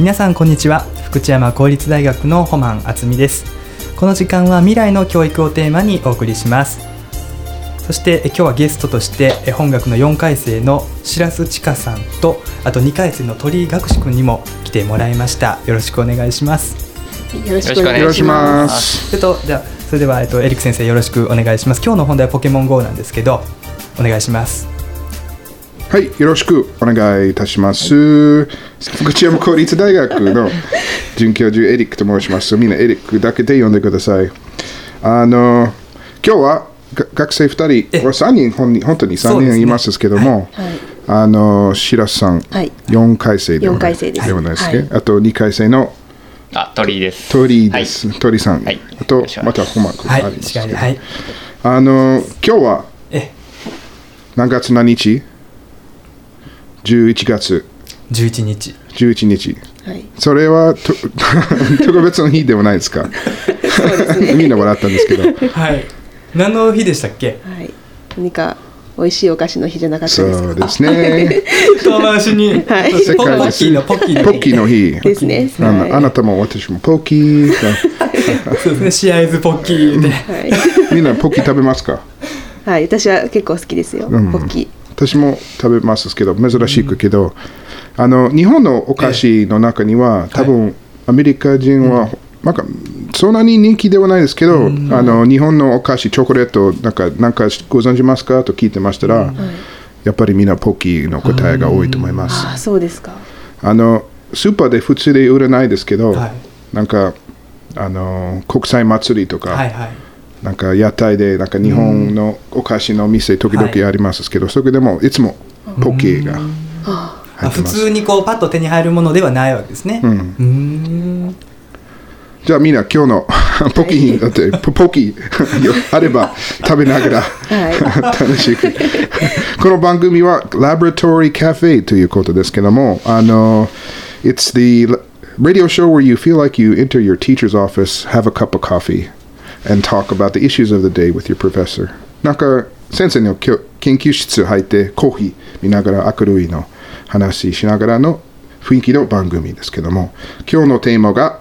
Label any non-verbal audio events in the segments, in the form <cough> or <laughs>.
皆さんこんにちは。福知山公立大学のホマン敦美です。この時間は未来の教育をテーマにお送りします。そして今日はゲストとして本学の4回生の白洲千佳さんとあと2回生の鳥居学士くんにも来てもらいました。よろしくお願いします。よろしくお願いします。えっとじゃあそれではえっとエリック先生よろしくお願いします。今日の本題はポケモン GO なんですけどお願いしますはい、よろしくお願いいたします。福知山公立大学の准教授エリックと申します。みんなエリックだけで呼んでください。あの、今日はが学生2人、え。3人本に、本当に3そうですね。人いますけども、はい。あの、白洲さん、はい。4回生ではない四回生です。ではないですね、はい。あと2回生のあ、鳥居です。鳥居です。鳥居さん、はい。あとまたホマ君はいありますけど、違い。はい。あの、今日はえ。何月何日？?11 月。11日。11日。はい。それはと <laughs> 特別の日ではないですか？みんな笑ったんですけど。はい。何の日でしたっけ？はい。何か美味しいお菓子の日じゃなかったそですか？うですね。<laughs> 遠回しに、はい。ポポッキーのポッキーのポッキーの日。ですね。あのはい。あなたも私もポッキー。<laughs> そうですね。シアイズポッキーで、はい、みんなポッキー食べますか？はい、私は結構好きですよ、うん。ポッキー私も食べますけど珍しくけど、あの日本のお菓子の中には、多分アメリカ人は、なん。かそんなに人気ではないですけど、あの日本のお菓子チョコレートなんかなんかご存知ますか？と聞いてましたら、やっぱりみんなポッキーの答えが多いと思います。ああそうですか。あのスーパーで普通で売れないですけど、はい。なんかあの国際祭りとか、はいはいなんか屋台でなんか日本のお菓子の店時々ありますけど、それでもいつもポッキーが入ってます。通にこうパッと手に入るものではないわけですね。うん。じゃあみんな今日のポッキーだってポポッキーあれば食べながらはい。楽しく。この番組は Laboratory Cafe ということですけどもあの It's the radio show where you feel like you enter your teacher's office have a cup of coffee and talk about the issues of the day with your professor. なんか先生の研究室入ってコーヒー見ながら明るいの話しながらの雰囲気の番組ですけども今日のテーマが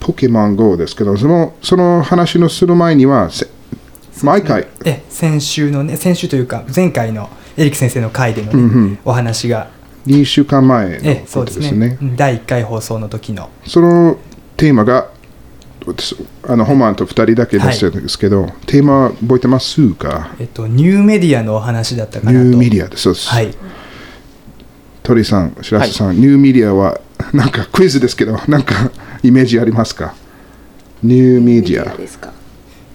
ポケモン GO ですけどそのその話のする前にはせ毎回。え先週のね先週というか前回のエリック先生の回での、ねお話が。2週間前のえこそうでね。とですすね。うん第1回放送の時の。そのテーマが私あのホマンと2人だけでしたんですけど、テーマ覚えてますか？えっとニューメディアのお話だったかニなとューメディアです。そうです。はい鳥さん、白洲さん、ニューメディアは <laughs> なんかクイズですけど、<laughs> なんかイメージありますか？ニューメディア。ですか？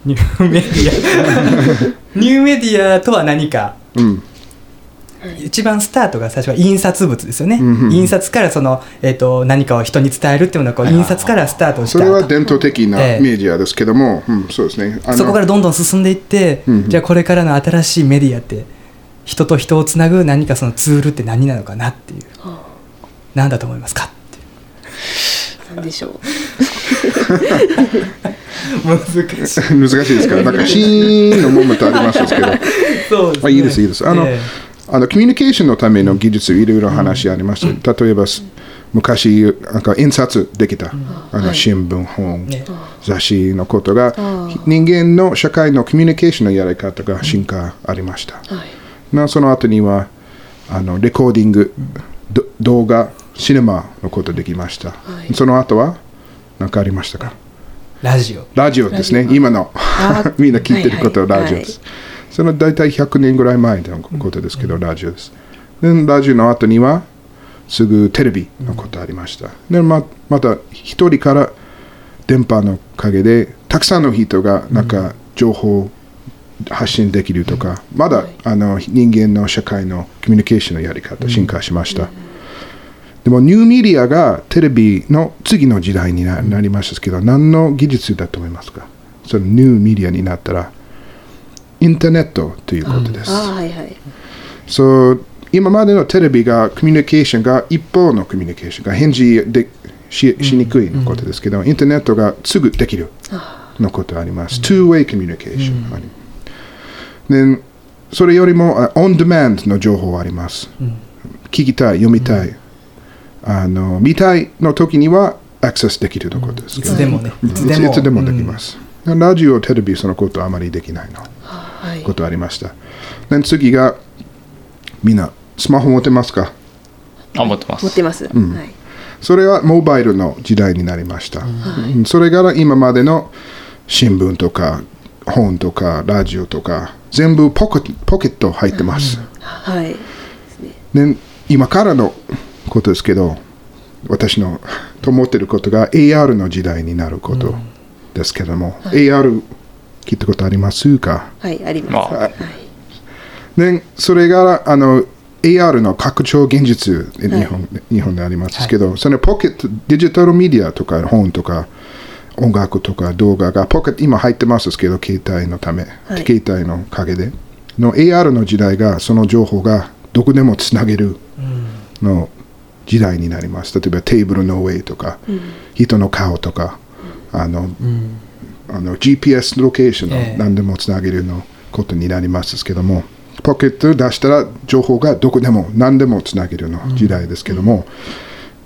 ニューメディア <laughs> ニューメディアとは何か？うん。一番スタートが最初は印刷物ですよね、うんうん印刷からその、えっと何かを人に伝えるっていうのはこう印刷からスタートした。それは伝統的なええ。メディアですけども、うん、そうですね。そこからどんどん進んでいって、うんうんじゃあこれからの新しいメディアって人と人をつなぐ何かそのツールって何なのかなっていう。あ。何だと思いますかっていう。あなんでしょう。<laughs> 難しい。<laughs> 難しいですから、なんかシーンのモーメントありますけど。<laughs> そうです、あいいです、いいです。あの、えあのコミュニケーションのための技術、いろいろ話あります。例えば、す昔、なんか印刷できた、あの新聞、本、ね。雑誌のことがあ、人間の社会のコミュニケーションのやり方が進化ありました。はい。なその後には、あのレコーディング、ど動画、シネマのことできました。はい。その後は、何かありましたか？ラジオ。ラジオですね。今の。あ <laughs> みんな聞いてることはラジオです。その大体100年ぐらい前のことですけど、ラジオです。で、ラジオの後には、すぐテレビのことありました。で、ままた一人から電波のおかげで、たくさんの人がなんか情報を発信できるとか、まだあの人間の社会のコミュニケーションのやり方、進化しました。でもニューメディアがテレビの次の時代にななりましたけど、何の技術だと思いますか？そのニューメディアになったら、インターネットということです。ああはいはい。そう今までのテレビがコミュニケーションが一方のコミュニケーションが返事でししにくいのことですけど、インターネットがすぐできるのことあります。two-way communication ありでそれよりもあオンデマンドの情報あります。聞きたい、読みたい、あの見たいの時にはアクセスできるのことですけど、いつでもね。いつでも。できます、ラジオテレビそのことあまりできないの。はいことありました。で次がみんなスマホ持ってますか？あ、持ってます。持ってます、はい。それはモバイルの時代になりました、うん。それから今までの新聞とか本とかラジオとか全部ポケポケット入ってます、はい。で今からのことですけど私のと思ってることが AR の時代になることですけども、AR 聞いたことありますか？はいあります、あ。はい。でそれがあの AR の拡張現実日本,、日本でありますけど、そのポケットデジタルメディアとか本とか音楽とか動画がポケット今入ってますけど携帯のため、はい。携帯のおかげで。の AR の時代がその情報がどこでもつなげるの時代になります。例えばテーブルの上とか、人の顔とかあの、あの GPS ロケーションええ。の何でもつなげるのことになりますけども、ポケット出したら情報がどこでも何でもつなげるの時代ですけども、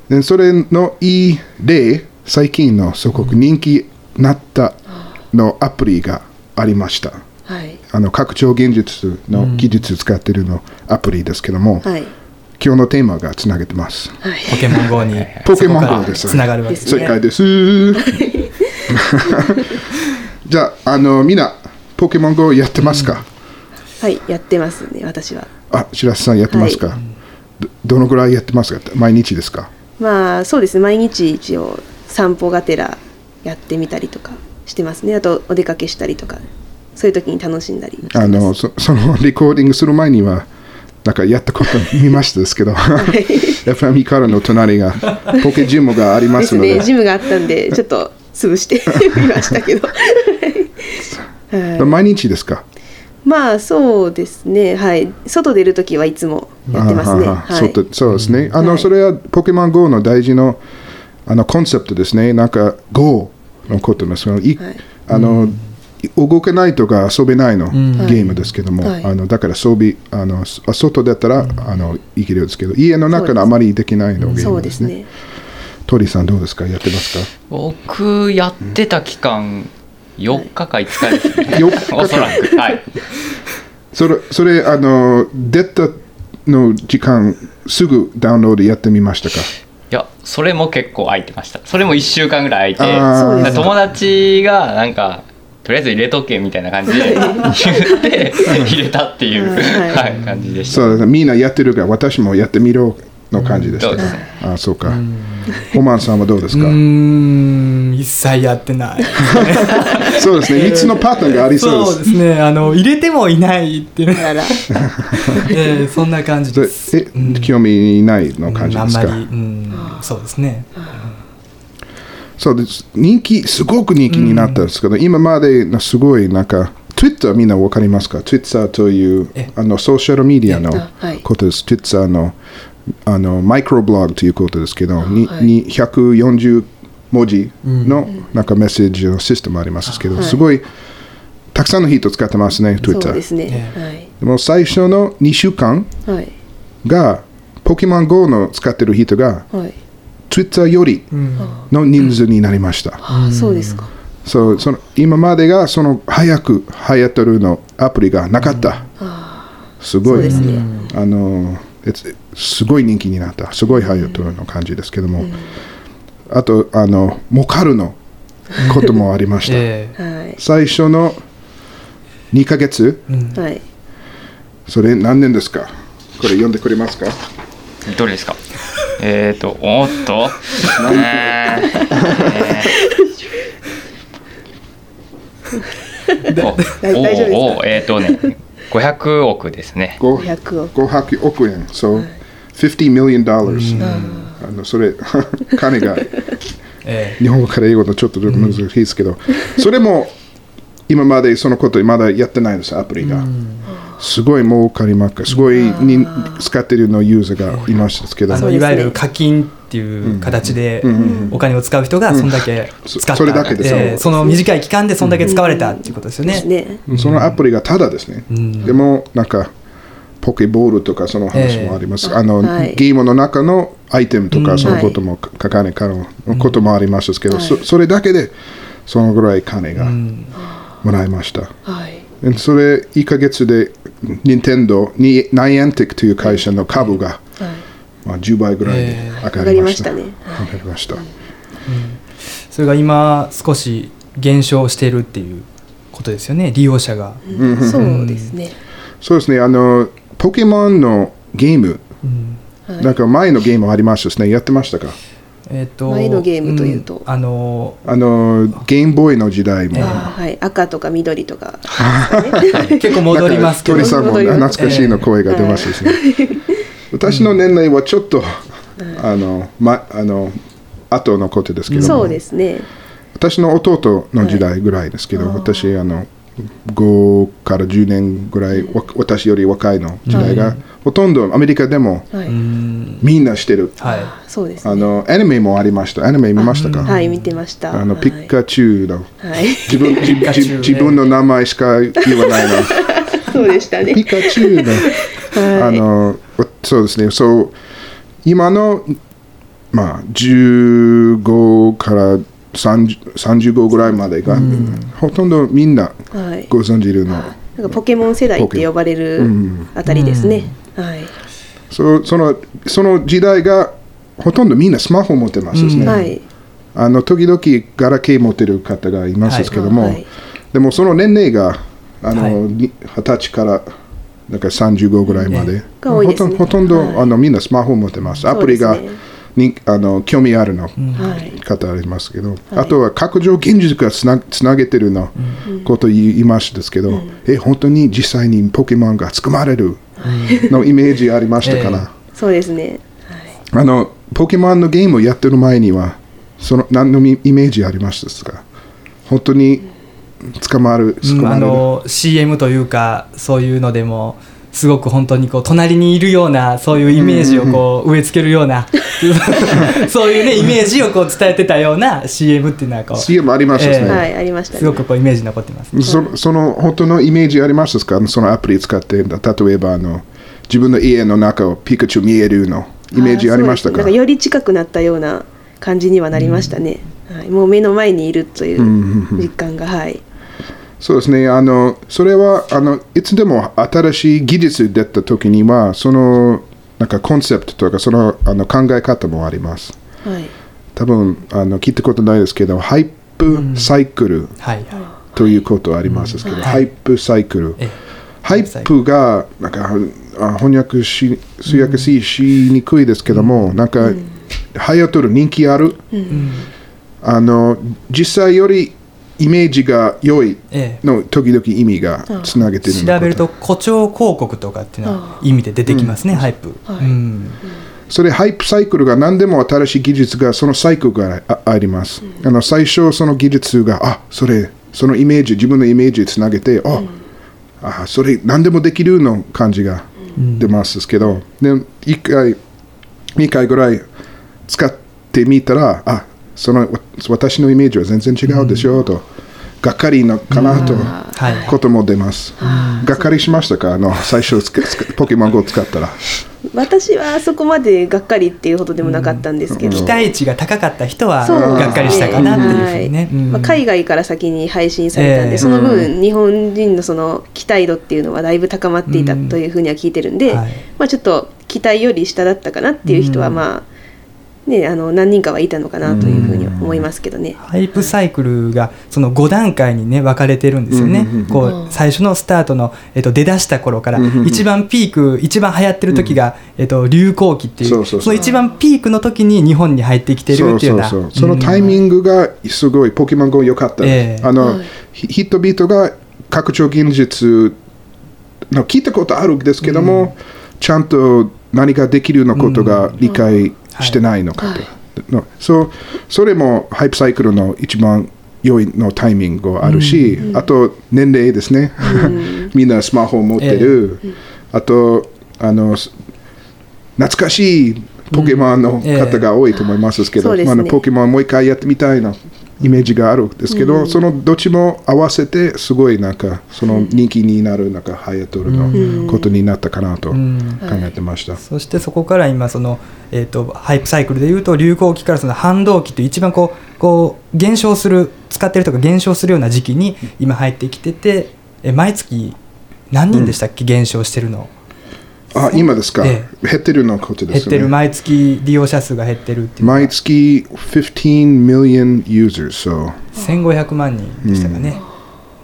でそれのいい例最近のすごく人気なったのアプリがありました。はい。あの拡張現実の技術使ってるのアプリですけども、はい。今日のテーマがつなげてます。はい。ポケモン GO に <laughs> ポケモン GO です。つながるわけです正解ですじゃああのみんなポケモン GO やってますか、はいやってますね私は。あ白洲さんやってますか、どどのぐらいやってますか？毎日ですか？まあそうですね毎日一応散歩がてらやってみたりとかしてますね。あとお出かけしたりとかそういう時に楽しんだりあのそそのレコーディングする前にはなんかやったこと見ましたですけど <laughs> FM からの隣がポケジムがありますので。ねジムがあったんでちょっと潰して <laughs> みましたけど。<laughs> はい。毎日ですか？まあそうですね。はい。外出る時はいつもやってますね。そうとそうですね。あの、はい。それはポケモン GO の大事のあのコンセプトですね。なんか GO のことです。が、い。はいあの、動けないとか遊べないの、ゲームですけども、はい。あのだから装備あのそ外だったら、あのいけるんですけど、家の中であまりできないのゲーそムでね。うですすね鳥さんどうですか？やってますか？僕、やってた期間、4日か5日ですね。4日かおそらく。はい。それ、それあの、出たの時間、すぐダウンロードやってみましたか？いや、それも結構空いてました。それも1週間ぐらい空いて、友達がなんか、とりあえず入れとけみたいな感じで <laughs> 言って入れたっていう、はいはい、感じでした。そうですねみんなやってるから、私もやってみろの感じでしたか？そうですね。あそうか。ホマンさんはどうですか？うーん。一切やってない。<laughs> そうですね、3つのパターンがありそうそうで。ですすね。あの入れてもいないっていう、あら。ら <laughs> えーそんな感じです。え、興味ないの感じですか？うんあんまり、うん、そうですね。そうです。人気、すごく人気になったんですけど、今までのすごいなんか、Twitter みんなわかりますか ?Twitter というえ。あのソーシャルメディアのことです。Twitter のあのマイクロブログということですけど、にはい。に140文字のなんかメッセージのシステムありますけど、はい。すごいたくさんの人使ってますね、そう Twitter。ですね。えでも最初の2週間はい。はいが、ポケモン GO の使ってる人が、はい。Twitter よりうん。の人数になりました。ああそうですか。そうその今までがその早く流行ってるのアプリがなかった。すごい、ですね。あのすごい人気になった。すごい流行ってるの感じですけども。あと、あの、儲かるの。こともありました。<laughs> 最初の2ヶ月、それ何年ですか？これ読んでくれますか？どれですか？えっ、ー、と、おーっと、えー。<laughs> お大丈夫ですか？おおえっ、ー、とね、500億ですね。500 500億500億円。そう、50 million dollars。あのそれ、<laughs> 金がえ日本語から英語とちょっと難しいですけど、それも今までそのことまだやってないです、アプリが。すごい儲かりますかすごいに使ってるのユーザーがいましたけど、いわゆる課金っていう形でお金を使う人がそんだけ使った、れだけです。えーその短い期間でそんだけ使われたっていうことですよね。ね。そのアプリがただですね。ん。でも、なんか、ポケボールとかその話もあります、ええ。あのはい。ゲームの中のアイテムとうん。かそのことも書かれからのこともありますけど、はい。そそれだけでそのぐらい金がうん。もらいました、はい。でそれ1ヶ月で任天堂にナイアンティックという会社の株が、はいまあ、10倍ぐらい上がりました,、上がりましたね。上がりました。それが今少し減少しているっていうことですよね。利用者が、そうですね。そうですね。あのポケモンのゲーム。うん。はい。なんか前のゲームありましたですね。やってましたか？えっと前のゲームというと。ん。あのあのゲームボーイの時代も、はい。赤とか緑とか。結構 <laughs> 戻りますけど。鳥さんも懐かしいの声が出ましたですね。私の年齢はちょっと、あの、ま、あの、後のことですけども、そうですね。私の弟の時代ぐらいですけど、私、あの、5から10年ぐらい、わ私より若いの時代が、ほとんどアメリカでもはい、うんみんなしてる。はい。そうですね。あの、アニメもありました。アニメ見ましたか？はい見てました。あの、はい。ピッカチュウの、はい。自分自カチュウね。自分の名前しか言わないの。<laughs> そうでしたね。ピカチュウの、はいあのそうですね。そう今のまあ15から30 35ぐらいまでが、ほとんどみんなはい。ご存知るの、なんかポケモン世代って呼ばれるうん。あたりですね、はい、そうそのその時代がほとんどみんなスマホ持ってますですね、うん。はい。あの時々ガラケー持ってる方がいますけども、はい。でもその年齢があの、はい。に二十歳からなんか35ぐらいまで、ほとんど、はい。あのみんなスマホ持ってます。アプリがねにあの興味あるの、はい。方ありますけど、あとは拡張現実がつなつなげてるの。こと言いましたですけど、え本当に実際にポケモンが捕まれるのイメージありましたかな、そうですね。あのポケモンのゲームをやってる前にはその何のイイメージありましたですか？本当に捕まる捕うんあの CM というかそういうのでもすごく本当にこう隣にいるようなそういうイメージをこう植え付けるような <laughs> そういうねイメージをこう伝えてたような CM っていうのはこう CM ありましたですね、はいありましたすごねくこうイメージに残ってます。そその本当のイメージありますか？そのアプリ使って例えばあの自分の家の中をピカチュウ見えるのイメージありましたか？ねなんかより近くなったような感じにはなりましたね、はい、もう目の前にいるという実感がはいそうですね。あのそれはあのいつでも新しい技術出た時にはそのなんかコンセプトとかそのあの考え方もあります。はい。多分あの聞いたことないですけどハイプサイクルはい、ということあります。けど、うん。ハイプサイクル、ええ。hype がなんかあ翻訳し通訳し,、しにくいですけども、なんか、流行ってる人気ある、あの実際よりイメージが良いええの時々意味がつなげてるの調べると誇張広告とかっていうのは意味で出てきますね、 hype、はい。うん。それ hype cycle が何でも新しい技術がそのサイクルがああります、あの最初その技術があそれそのイメージ自分のイメージつなげてあ、あそれ何でもできるの感じが出ますけど、で1回2回ぐらい使ってみたらあそのわ私のイメージは全然違うでしょ、と。がっかりのかなと、はい。ことも出ます、がっかりしましたか？あの最初ポケモン GO 使ったら。私はそこまでがっかりっていうほどでもなかったんですけど、期待値が高かった人はがっかりしたかなっていうふうにね、まあ、海外から先に配信されたんで、ええ。その分日本人のその期待度っていうのはだいぶ高まっていたうんというふうには聞いてるんで、はい。まあ、ちょっと期待より下だったかなっていう人はうん。まあ、ね、あの何人かはいたのかなというふうには思いますけどね。ハイプサイクルがその5段階にね分かれてるんですよね。うんうんうん。こうん。う最初のスタートのえっと出だした頃からうんうんうん。一番ピーク一番流行ってる時がえっと流行期っていそうそうそう。うその一番ピークの時に日本に入ってきてるっていうような。そうそうそう。そのタイミングがすごいポケモン GO 良かった、ええ。あの、はい。ひ人々が拡張現実の聞いたことあるんですけども、ちゃんと何ができるのことが理解してないのかと、はい。のそうそれもハイプサイクルの一番良いのタイミングがあるし、あと年齢ですね、<laughs> みんなスマホを持ってる、あとあのす懐かしいポケモンの方が多いと思いますけど、そうですね。あのポケモンもう一回やってみたいのイメージがあるんですけど、そのどっちも合わせてすごいなんかその人気になるなんかハイアトルのことになったかなと考うん。えてました。そしてそこから今その、えー、とハイプサイクルでいうと流行期からその反動期という一番こうこう減少する使ってるとか減少するような時期に今入ってきててえ毎月何人でしたっけ、減少してるのあ今ですか、え減ってるのことですね。減ってる。毎月利用者数が減ってるっていう。毎月15 million users、so 1500万人でしたかね、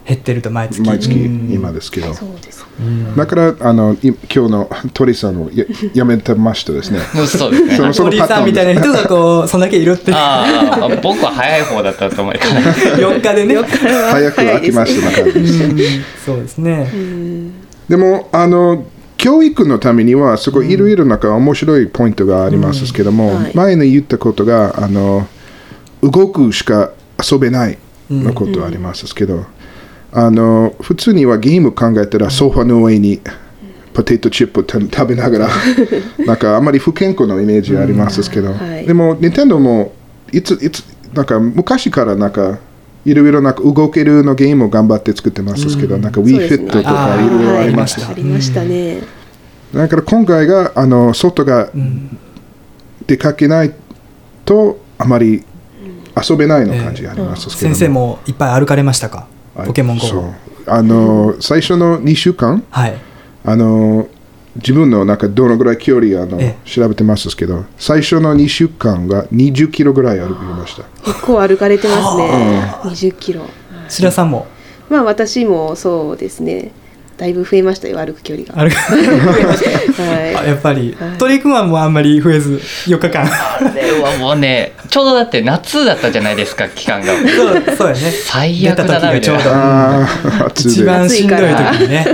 減ってると毎月。毎月うん。今ですけど。そうです。だからあのい今日の鳥さんをややめてましたですね。<laughs> そうですね。そのその鳥さんみたいな人がこう <laughs> そんだけいるってああ僕は早い方だったと思います。<laughs> 4日でね。早く飽きましたな感じです。うん。そうですね、でもあの教育のためにはすごいいろいろなんか面白いポイントがありますけども、はい。前に言ったことがあの動くしか遊べないのことありますけど、あの普通にはゲーム考えたらソファの上にポテトチップをた食べながら <laughs> なんかあまり不健康なイメージありますけど、はい。でも Nintendo もいついつなんか昔からなんかいろいろなんか動けるのゲームを頑張って作ってますけど、なんかそうです WeFit ね。とかいろいろありました。はい。ありましたね。だから今回があの外が出かけないとあまり遊べないの感じがありますけど先生もいっぱい歩かれましたか？ポケモン GO あの、最初の2週間？はい。あの自分のなんかどのぐらい距離あの、え調べてますけど最初の2週間が20キロぐらい歩きました。結構歩かれてますね。20キロ。白さんも？まあ私もそうですね。だいぶ増えましたよ歩く距離が。<laughs> はやっぱり、はい。鳥くんはもうあんまり増えず4日間。あれはもうねちょうどだって夏だったじゃないですか期間が。そうそうやね。最悪だなみたいな。出た時がちょうど。ああ暑い一で番しんどい時にね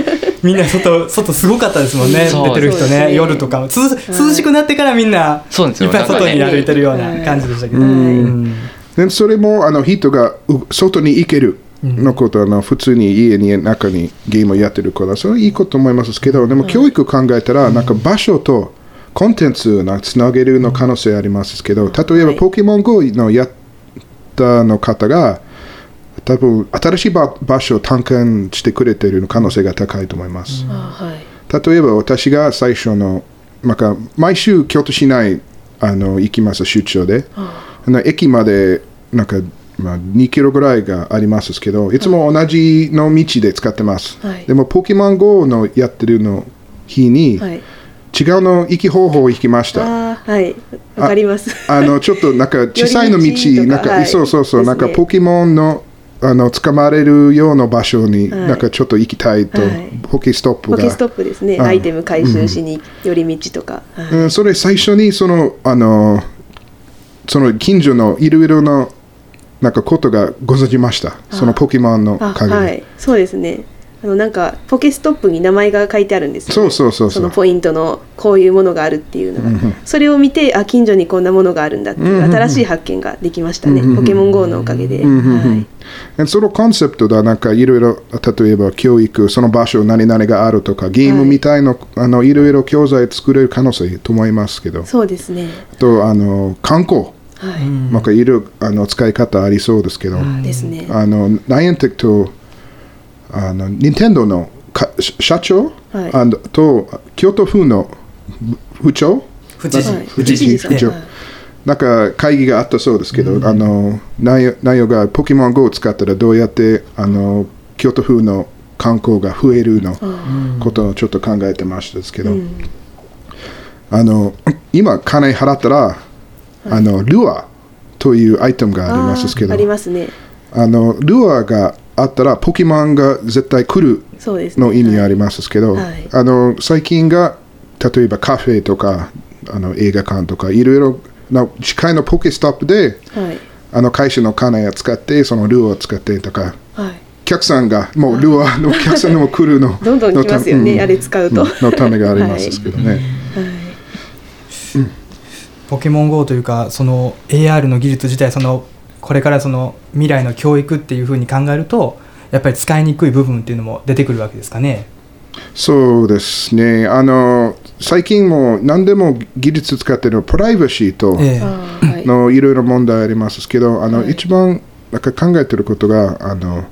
みんな外外すごかったですもんね出てる人ねね。夜とか。涼しくなってからみんなそうですよいっぱい外に歩いてるような感じでしたけど、うん。でそれもあの人がう外に行けるのことあの普通に家に中にゲームをやってるからそれはいいこと思いますけどでも教育考えたらなんか場所とコンテンツをつなげるの可能性ありますけど例えばはいポケモン GO のやったの方が多分新しい場場所を探検してくれている可能性が高いと思います。あはい。例えば私が最初の、なんか毎週京都市内あの行きます、出張で。あの駅までなんか、まあ、2キロぐらいがありますけど、いつも同じの道で使ってます。はい。でも、ポケモン GO のやってるの日に、はい。違うの行き方法を引きました。はい。わかります。あのちょっとなんか小さいの道、なんか、はい。そうそうそう、ねなんかポケモンのあの捕まれるような場所に、はい。なんかちょっと行きたいと、はい。ポケストップが。ポケストップですね。うんアイテム回収しに寄り道とか。はい。うん、それ最初にそのあのその近所のいろいろななんかことがございました。そのポケモンのあ陰で、はい。そうですねあのなんかポケストップに名前が書いてあるんですよ、そうそうそうそう。のポイントのこういうものがあるっていうのが、それを見てあ近所にこんなものがあるんだっていう新しい発見ができましたね、ポケモン GO のおかげで、はいでそのコンセプトではなんかいろいろ例えば教育その場所何々があるとかゲームみたいの,、あのいろいろ教材作れる可能性と思いますけどそうですね。あとあの観光。はい、なんかいろいろあの使い方ありそうですけど、ですね。あのナイアンテックとあの任天堂のか社長、はい。あのと京都府の府長府知事はい。府知事府長。はい。なんか会議があったそうですけど、あの内容内容がポケモン GO を使ったらどうやってあの京都府の観光が増えるのことをちょっと考えてましたですけど、あの今金払ったら、あのルアーというアイテムがありますけどありますね。あのルアーがあったらポケモンが絶対来るそうですね。の意味ありますけど、はい。あの最近が例えばカフェとかあの映画館とかいろいろな近いのポケストップではい。あの会社の金を使ってそのルアーを使ってとかはい。お客さんがもうルアーのお客さんも来るの <laughs> どんどん来ますよねのたあれ使うと。んのためがありますけどね、はい。ポケモン GO というかその AR の技術自体そのこれからその未来の教育っていうふうに考えるとやっぱり使いにくい部分っていうのも出てくるわけですかね。そうですね。あの最近も何でも技術使ってるプライバシーと、のいろいろ問題ありますけど、あの、はい。一番なんか考えてることがあの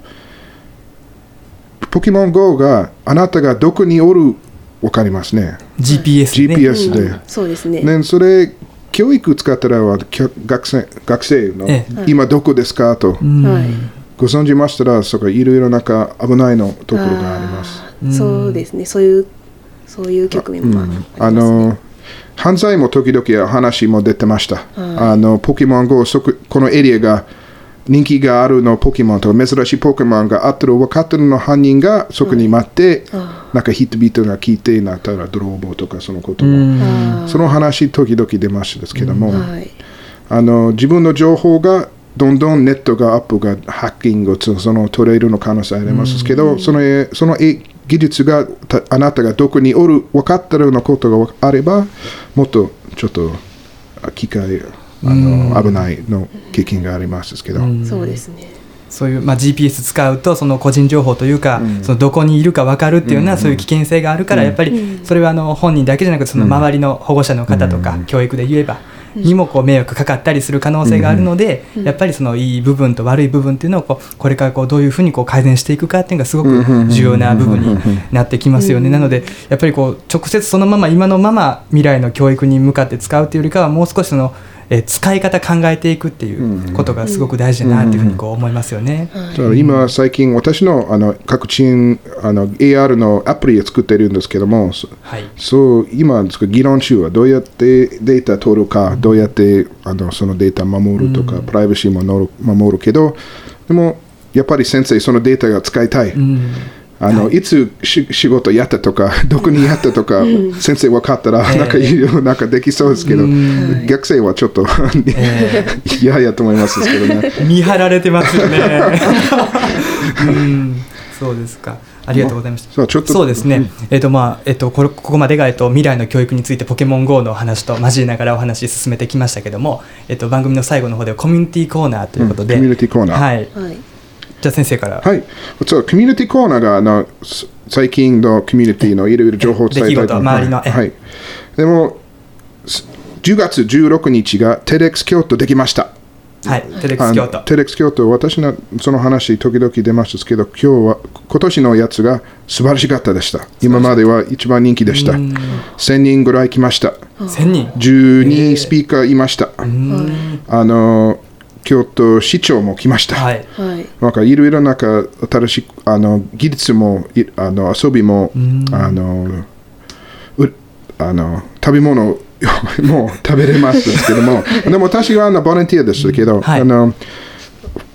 ポケモン GO があなたがどこにおるわかりますね。GPS ね。GPS で、うん。そうですね。ね、それ教育使ったらは学生学生の、え今どこですかと、うん。はい。ご存じましたらそこいろいろなんか危ないのところがあります。そうですねそういうそういう局面もあります、ねあの犯罪も時々話も出てました。あのポケモン GO そここのエリアが人気があるのポケモンと珍しいポケモンがあってる分かってるの犯人がそこに待って、なんか人々が聞いてなったら泥棒とかそのことも、その話時々出ましたですけども、はい。あの自分の情報がどんどんネットがアップがハッキングとその取れるの可能性ありますけど、そのえそのえ技術がたあなたがどこにおる分かってるのことがあればもっとちょっとあ機械あの、危ないの経験がありますけど、そうですね。そういう、まあ、GPS 使うとその個人情報というか、そのどこにいるか分かるっていうような、そういう危険性があるから、やっぱりそれはあの本人だけじゃなくてその周りの保護者の方とか、教育で言えば、にもこう迷惑かかったりする可能性があるので、やっぱりそのいい部分と悪い部分っていうのをこうこれからこうどういうふうにこう改善していくかっていうのがすごく重要な部分になってきますよね。なのでやっぱりこう直接そのまま今のまま未来の教育に向かって使うというよりかはもう少しそのえー使い方考えていくっていうことがすごく大事だなっていうふうにこう思いますよね。今最近私のあの各チームあの AR のアプリを作っているんですけどもそはい。そう今議論中はどうやってデータ取るか、どうやってあのそのデータ守るとか、プライバシーも守るけどでもやっぱり先生そのデータが使いたい、あのいつし仕事やったとか <laughs> どこにやったとか、先生分かったらなんかいろいろなんかできそうですけど、学生はちょっと嫌やと思いますけどね。<laughs> 見張られてますよね。<laughs> うん、そうですか。ありがとうございました。そうちょっとそうですね。えっ、とまあえっ、とこれここまでがえっ、と未来の教育についてポケモン GO の話と交えながらお話し進めてきましたけども、えっ、と番組の最後の方ではコミュニティコーナーということで、うんコミュニティコーナーはい。はいじゃあ先生から。はい、そうコミュニティコーナーがあのす最近のコミュニティのいろいろ情報を伝えたいと思います。出来事周りのえはい、でもす10月16日が TEDx 京都できました。はい。テレックス京都。TEDx 京都、私のその話、時々出ましたけど、今日は、今年のやつが素晴らしかったでした。今までは一番人気でした。1000人ぐらい来ました。千人。12スピーカーいました。あの京都市長も来ました。はい。はいなんかいろいろなんか新しいあの技術もいあの遊びもあのうあの食べ物 <laughs> もう食べれますですけども <laughs> でも私はあのボランティアですけど、はいあの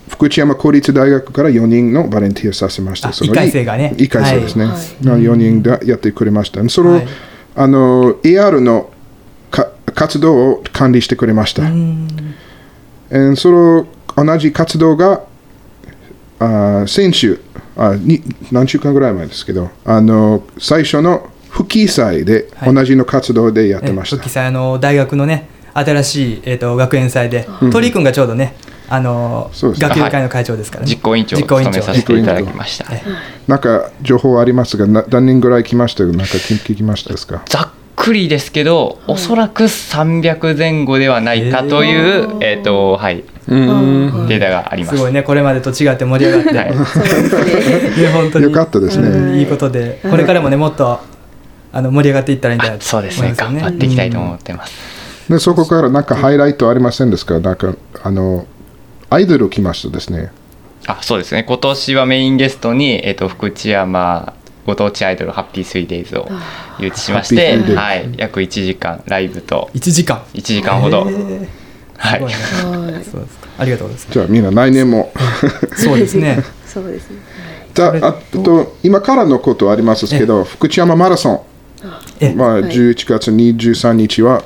福知山公立大学から4人のボランティアさせました。そのあ一回生がね一回生ですね。はい4人でやってくれました。その、はいあの AR のか活動を管理してくれました。えーその同じ活動があ先週あに何週間ぐらい前ですけどあの最初の復帰祭ではい。同じの活動でやってました、復帰祭あの大学のね新しいえっ、と学園祭で、鳥居君がちょうどねあの学友会の会長ですからね。実行委員長を実行委員長。務めさせていただきました。えなんか情報ありますがな何人ぐらい来ました？なんか聞聞きましたですか？ざっくりですけど、おそらく300前後ではないかという、えっ、とはい。うん。データがあります。す。ごいね。これまでと違って盛り上がって、はい。<laughs> ねね本当によかったですね、うん。いいことで。これからもねもっとあの盛り上がっていったらいいんだなあとそうです。ね。頑張っていきたいと思ってます。でそこからなんかハイライトありませんですか？なんかあのアイドル来ましたですね。あ、そうですね。今年はメインゲストにえっ、と福知山ご当地アイドルハッピースイデイズを誘致しまして、はい、約1時間ライブと。1時間。1時間ほど、はい。そうですか。ありがとうございます。じゃあみんな来年も。そうですね。<laughs> そうですね。じゃああと今からのことありますけど福知山マラソン。えまあ、はい。11月23日は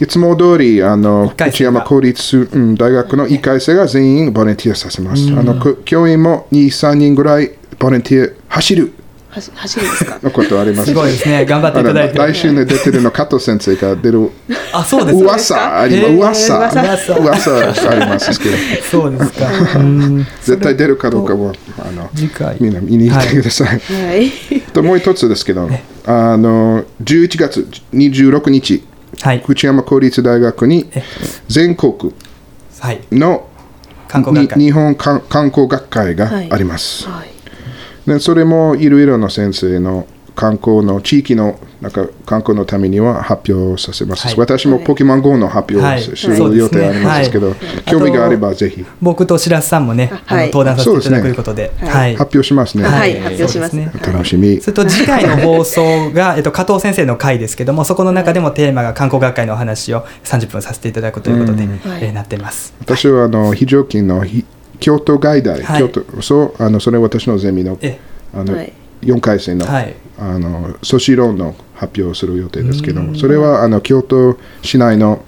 いつも通りあの福知山公立、うん、大学の1回生が全員ボランティアさせます。あのこ教員も2、3人ぐらいボランティア走る走るんですか？<laughs> のことあります。すごいですね。頑張っていただいて。来週ね出てるの加藤先生が出るあそうですか。噂あります。噂。噂。噂。ありますけど。そうですか。うん。絶対出るかどうかはあの次回。みんな見に行ってください。はい。<laughs> ともう一つですけどあの11月26日はい。福知山公立大学に全国はい。の観光学会。に日本観観光学会があります。はいでそれもいろいろな先生の観光の地域のなんか観光のためには発表させます。はい。私もポケモン GO の発表をするはい予定ありますけど、はい。興味があればぜひ。僕と白洲さんもね、あのはい登壇させていただくということで、ねはい。発表しますね。はい。はい。発表します。ね。はい楽しみ。それと次回の放送が、<laughs> えっと、加藤先生の回ですけどもそこの中でもテーマが観光学会のお話を30分させていただくということで、えーなってます。私はあの非常勤のひ京都外大、はい。京都そうあのそれは私のゼミのえあの、はい。4回生の,、はい。あの卒論の発表をする予定ですけどうん。それはあの京都市内の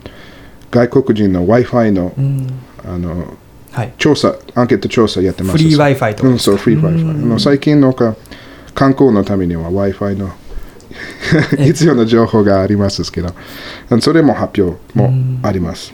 外国人の w i f i のうん。あのはい、調査アンケート調査やってます。フリー Wi-Fi とかうん、そうフリー Wi-Fi あの最近のか観光のためには w i f i の <laughs> 必要な情報がありますけどそれも発表もあります。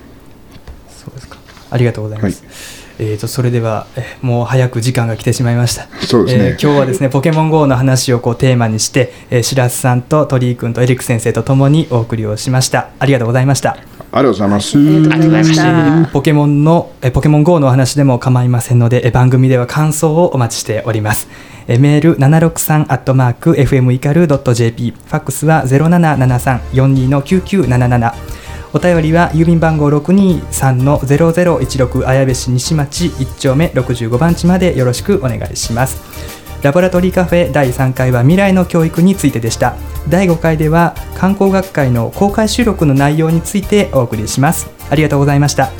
そうですか。ありがとうございます。はいえー、とそれではえーもう早く時間が来てしまいました。そうですねえー今日はですねポケモン GO の話をこうテーマにして、えー、白洲さんと鳥居君とエリック先生とともにお送りをしました。ありがとうございました。ありがとうございます、ありがとうございました。ポケモンのえポケモン GO のお話でも構いませんのでえ番組では感想をお待ちしておりますえメール763アットマーク FM イカル .jp ファックスは077342の9977お便りは郵便番号623の0016綾部市西町1丁目65番地までよろしくお願いします。ラボラトリーカフェ第3回は未来の教育についてでした。第5回では観光学会の公開収録の内容についてお送りします。ありがとうございました。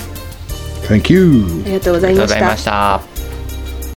Thank you ありがとうございまし。た。